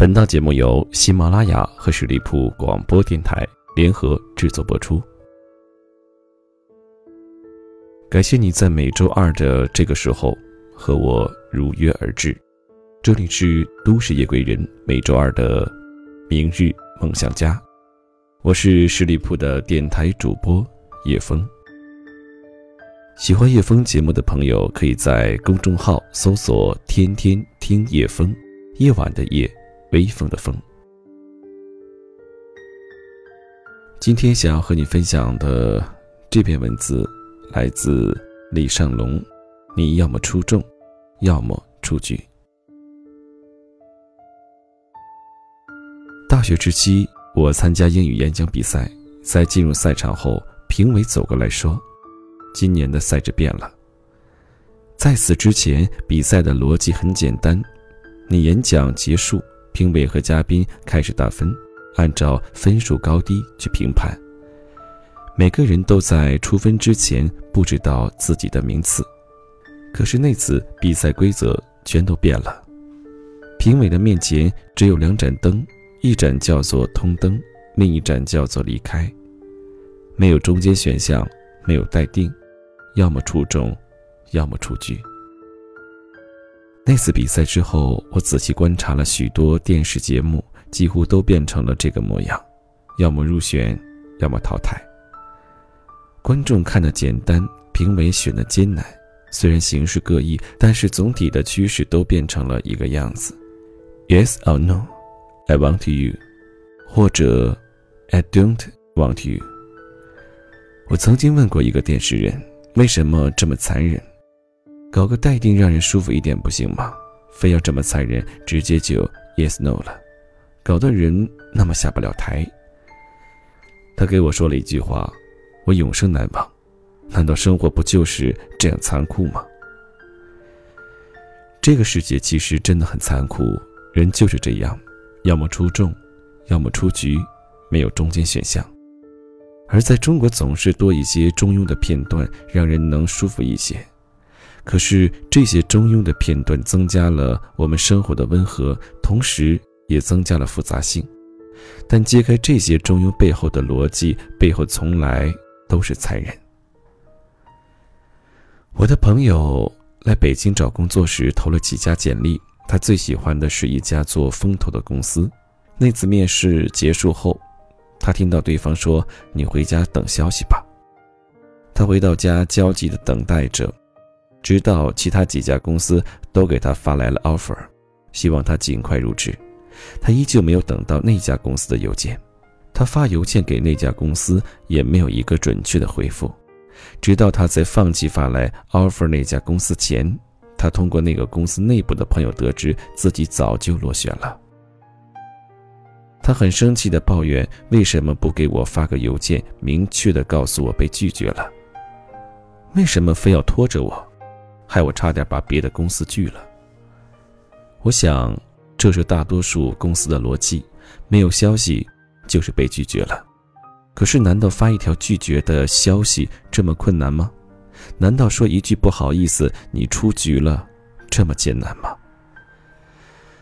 本档节目由喜马拉雅和十里铺广播电台联合制作播出。感谢你在每周二的这个时候和我如约而至。这里是都市夜归人每周二的明日梦想家，我是十里铺的电台主播叶枫。喜欢叶枫节目的朋友，可以在公众号搜索“天天听叶枫”，夜晚的夜。微风的风。今天想要和你分享的这篇文字，来自李尚龙。你要么出众，要么出局。大学之期，我参加英语演讲比赛，在进入赛场后，评委走过来说：“今年的赛制变了。在此之前，比赛的逻辑很简单，你演讲结束。”评委和嘉宾开始打分，按照分数高低去评判。每个人都在出分之前不知道自己的名次，可是那次比赛规则全都变了。评委的面前只有两盏灯，一盏叫做通灯，另一盏叫做离开，没有中间选项，没有待定，要么出众，要么出局。那次比赛之后，我仔细观察了许多电视节目，几乎都变成了这个模样：要么入选，要么淘汰。观众看得简单，评委选的艰难。虽然形式各异，但是总体的趋势都变成了一个样子：Yes or no, I want you，或者 I don't want you。我曾经问过一个电视人，为什么这么残忍？搞个待定，让人舒服一点不行吗？非要这么残忍，直接就 yes no 了，搞得人那么下不了台。他给我说了一句话，我永生难忘。难道生活不就是这样残酷吗？这个世界其实真的很残酷，人就是这样，要么出众，要么出局，没有中间选项。而在中国，总是多一些中庸的片段，让人能舒服一些。可是这些中庸的片段增加了我们生活的温和，同时也增加了复杂性。但揭开这些中庸背后的逻辑，背后从来都是残忍。我的朋友来北京找工作时投了几家简历，他最喜欢的是一家做风投的公司。那次面试结束后，他听到对方说：“你回家等消息吧。”他回到家焦急地等待着。直到其他几家公司都给他发来了 offer，希望他尽快入职，他依旧没有等到那家公司的邮件。他发邮件给那家公司，也没有一个准确的回复。直到他在放弃发来 offer 那家公司前，他通过那个公司内部的朋友得知自己早就落选了。他很生气地抱怨：“为什么不给我发个邮件，明确地告诉我被拒绝了？为什么非要拖着我？”害我差点把别的公司拒了。我想，这是大多数公司的逻辑：没有消息就是被拒绝了。可是，难道发一条拒绝的消息这么困难吗？难道说一句不好意思，你出局了，这么艰难吗？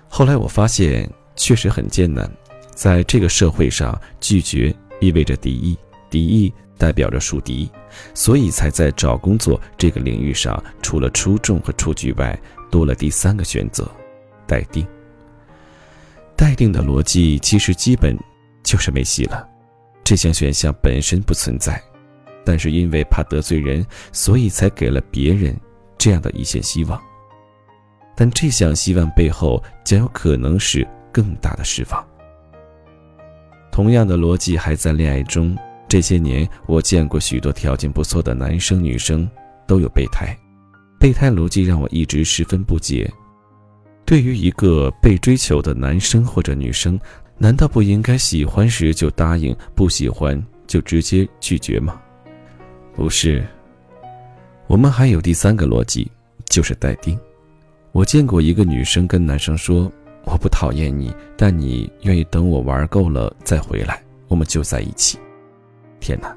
后来我发现，确实很艰难。在这个社会上，拒绝意味着敌意，敌意。代表着树敌，所以才在找工作这个领域上，除了出众和出局外，多了第三个选择：待定。待定的逻辑其实基本就是没戏了。这项选项本身不存在，但是因为怕得罪人，所以才给了别人这样的一线希望。但这项希望背后将有可能是更大的释放。同样的逻辑还在恋爱中。这些年，我见过许多条件不错的男生女生都有备胎，备胎逻辑让我一直十分不解。对于一个被追求的男生或者女生，难道不应该喜欢时就答应，不喜欢就直接拒绝吗？不是，我们还有第三个逻辑，就是待定。我见过一个女生跟男生说：“我不讨厌你，但你愿意等我玩够了再回来，我们就在一起。”天哪，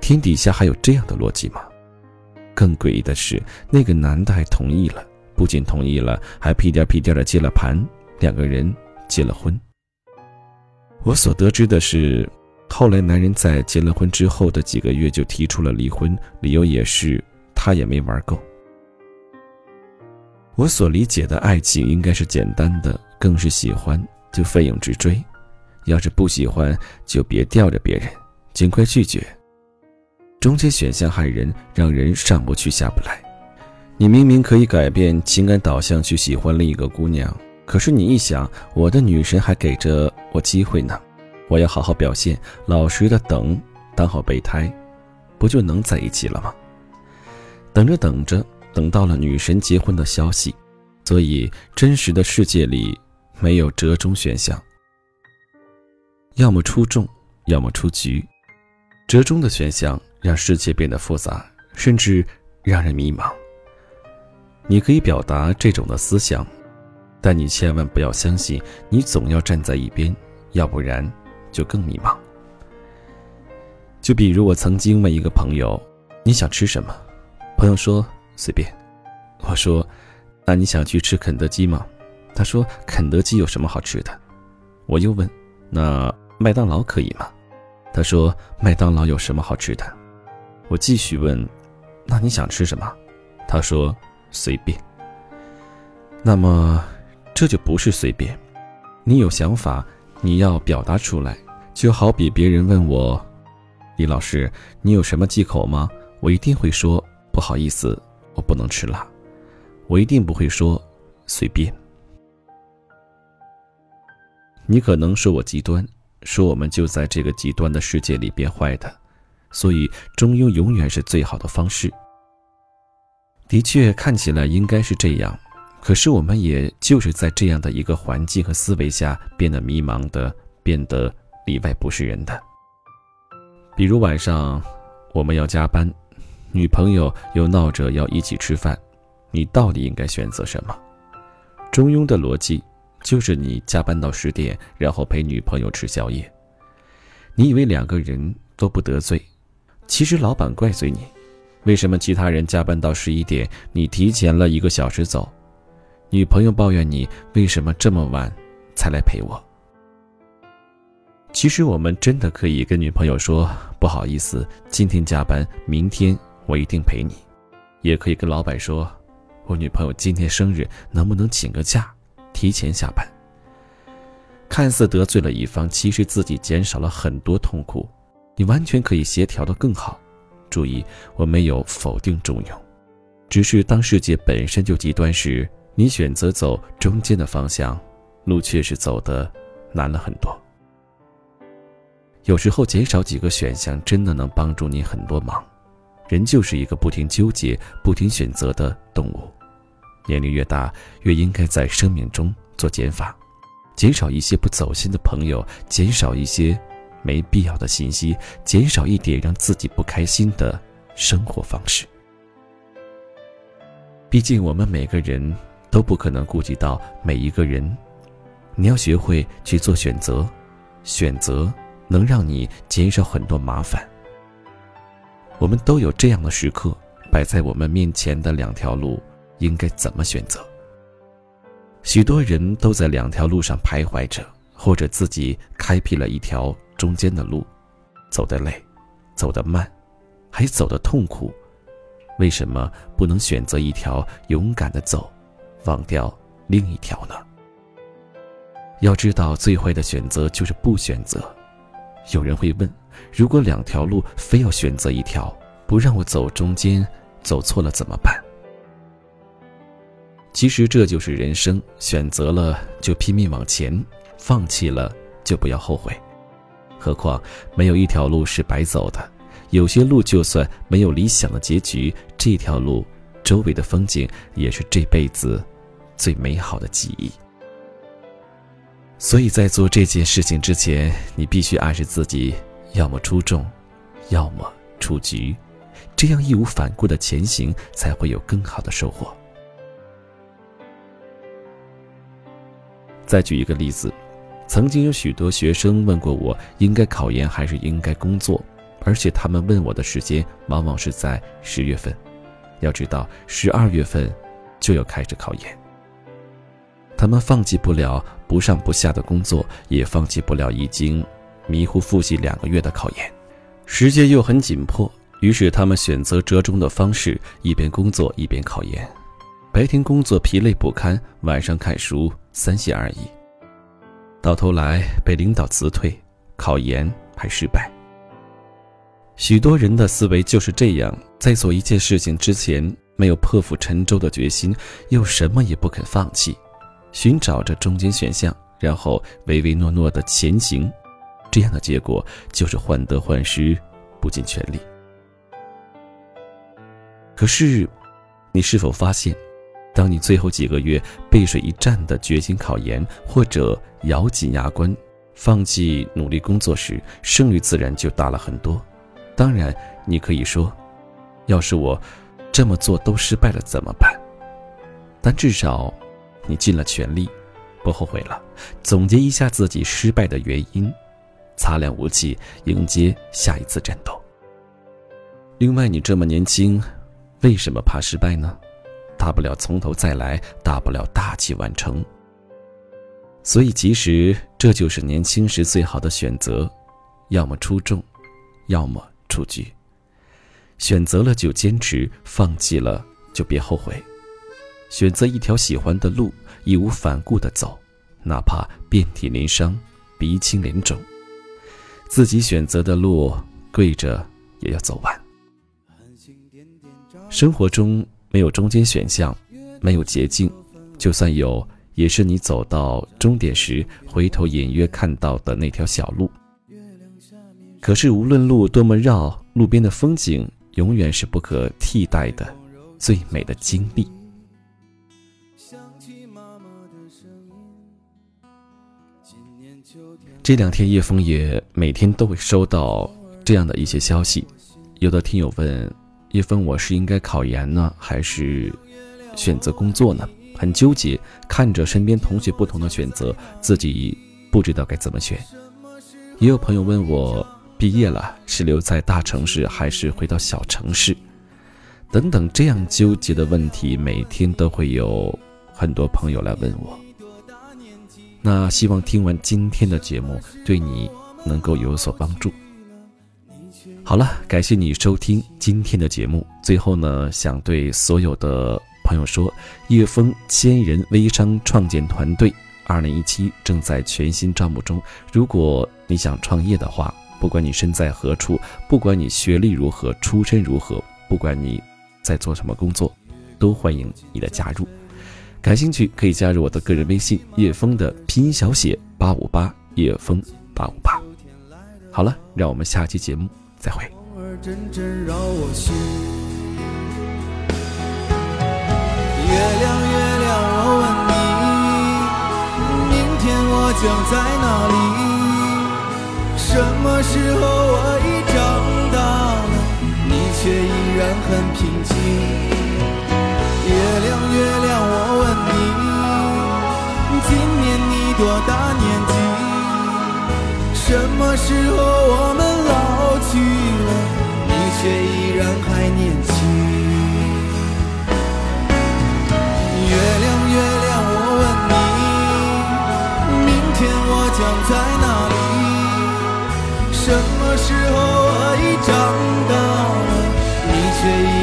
天底下还有这样的逻辑吗？更诡异的是，那个男的还同意了，不仅同意了，还屁颠屁颠的接了盘，两个人结了婚。我所得知的是，后来男人在结了婚之后的几个月就提出了离婚，理由也是他也没玩够。我所理解的爱情应该是简单的，更是喜欢就奋勇直追，要是不喜欢就别吊着别人，尽快拒绝。中间选项害人，让人上不去下不来。你明明可以改变情感导向去喜欢另一个姑娘，可是你一想，我的女神还给着我机会呢，我要好好表现，老实的等，当好备胎，不就能在一起了吗？等着等着。等到了女神结婚的消息，所以真实的世界里没有折中选项，要么出众，要么出局。折中的选项让世界变得复杂，甚至让人迷茫。你可以表达这种的思想，但你千万不要相信你总要站在一边，要不然就更迷茫。就比如我曾经问一个朋友：“你想吃什么？”朋友说。随便，我说，那你想去吃肯德基吗？他说肯德基有什么好吃的？我又问，那麦当劳可以吗？他说麦当劳有什么好吃的？我继续问，那你想吃什么？他说随便。那么这就不是随便，你有想法，你要表达出来。就好比别人问我，李老师，你有什么忌口吗？我一定会说不好意思。我不能吃辣，我一定不会说随便。你可能说我极端，说我们就在这个极端的世界里变坏的，所以中庸永远是最好的方式。的确，看起来应该是这样，可是我们也就是在这样的一个环境和思维下变得迷茫的，变得里外不是人的。比如晚上我们要加班。女朋友又闹着要一起吃饭，你到底应该选择什么？中庸的逻辑就是你加班到十点，然后陪女朋友吃宵夜。你以为两个人都不得罪，其实老板怪罪你。为什么其他人加班到十一点，你提前了一个小时走？女朋友抱怨你为什么这么晚才来陪我？其实我们真的可以跟女朋友说不好意思，今天加班，明天。我一定陪你，也可以跟老板说，我女朋友今天生日，能不能请个假，提前下班？看似得罪了一方，其实自己减少了很多痛苦。你完全可以协调的更好。注意，我没有否定中庸，只是当世界本身就极端时，你选择走中间的方向，路确实走得难了很多。有时候减少几个选项，真的能帮助你很多忙。人就是一个不停纠结、不停选择的动物。年龄越大，越应该在生命中做减法，减少一些不走心的朋友，减少一些没必要的信息，减少一点让自己不开心的生活方式。毕竟，我们每个人都不可能顾及到每一个人。你要学会去做选择，选择能让你减少很多麻烦。我们都有这样的时刻，摆在我们面前的两条路，应该怎么选择？许多人都在两条路上徘徊着，或者自己开辟了一条中间的路，走得累，走得慢，还走得痛苦。为什么不能选择一条勇敢的走，忘掉另一条呢？要知道，最坏的选择就是不选择。有人会问：如果两条路非要选择一条，不让我走中间，走错了怎么办？其实这就是人生，选择了就拼命往前，放弃了就不要后悔。何况没有一条路是白走的，有些路就算没有理想的结局，这条路周围的风景也是这辈子最美好的记忆。所以在做这件事情之前，你必须暗示自己，要么出众，要么出局，这样义无反顾的前行，才会有更好的收获。再举一个例子，曾经有许多学生问过我，应该考研还是应该工作，而且他们问我的时间往往是在十月份，要知道十二月份就要开始考研。他们放弃不了不上不下的工作，也放弃不了已经迷糊复习两个月的考研。时间又很紧迫，于是他们选择折中的方式，一边工作一边考研。白天工作疲累不堪，晚上看书三心二意。到头来被领导辞退，考研还失败。许多人的思维就是这样，在做一件事情之前，没有破釜沉舟的决心，又什么也不肯放弃，寻找着中间选项，然后唯唯诺诺的前行，这样的结果就是患得患失，不尽全力。可是，你是否发现，当你最后几个月背水一战的决心考研，或者咬紧牙关放弃努力工作时，胜率自然就大了很多。当然，你可以说，要是我这么做都失败了怎么办？但至少，你尽了全力，不后悔了。总结一下自己失败的原因，擦亮武器，迎接下一次战斗。另外，你这么年轻，为什么怕失败呢？大不了从头再来，大不了大器晚成。所以，其实这就是年轻时最好的选择：要么出众，要么。出局，选择了就坚持，放弃了就别后悔。选择一条喜欢的路，义无反顾的走，哪怕遍体鳞伤、鼻青脸肿。自己选择的路，跪着也要走完。生活中没有中间选项，没有捷径，就算有，也是你走到终点时，回头隐约看到的那条小路。可是，无论路多么绕，路边的风景永远是不可替代的最美的经历。这两天，叶枫也每天都会收到这样的一些消息。有的听友问一分：“我是应该考研呢，还是选择工作呢？”很纠结，看着身边同学不同的选择，自己不知道该怎么选。也有朋友问我。毕业了，是留在大城市还是回到小城市？等等，这样纠结的问题，每天都会有很多朋友来问我。那希望听完今天的节目，对你能够有所帮助。好了，感谢你收听今天的节目。最后呢，想对所有的朋友说，叶枫千人微商创建团队二零一七正在全新招募中。如果你想创业的话，不管你身在何处，不管你学历如何，出身如何，不管你在做什么工作，都欢迎你的加入。感兴趣可以加入我的个人微信叶枫的拼音小写八五八叶枫八五八。好了，让我们下期节目再会。月亮月亮，我问你，明天我将在哪里？什么时候我已长大了，你却依然很平静。月亮月亮，我问你，今年你多大年纪？什么时候我们，然还年轻？月亮月亮，我问你，明天我将在哪里？什么时候我已长大了，你却已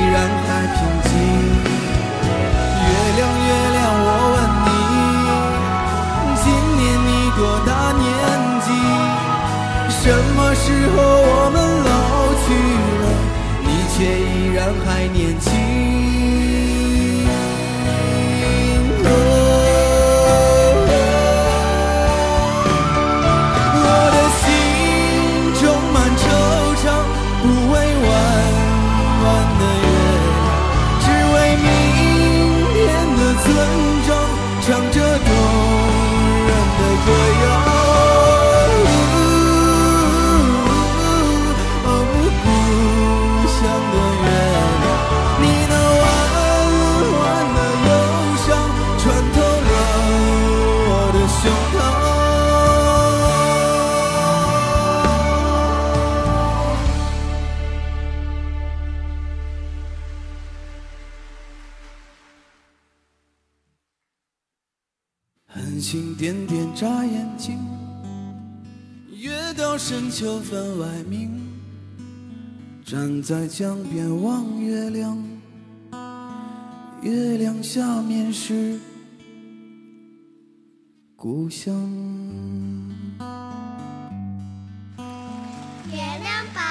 星点点眨眼睛，月到深秋分外明。站在江边望月亮，月亮下面是故乡。月亮爸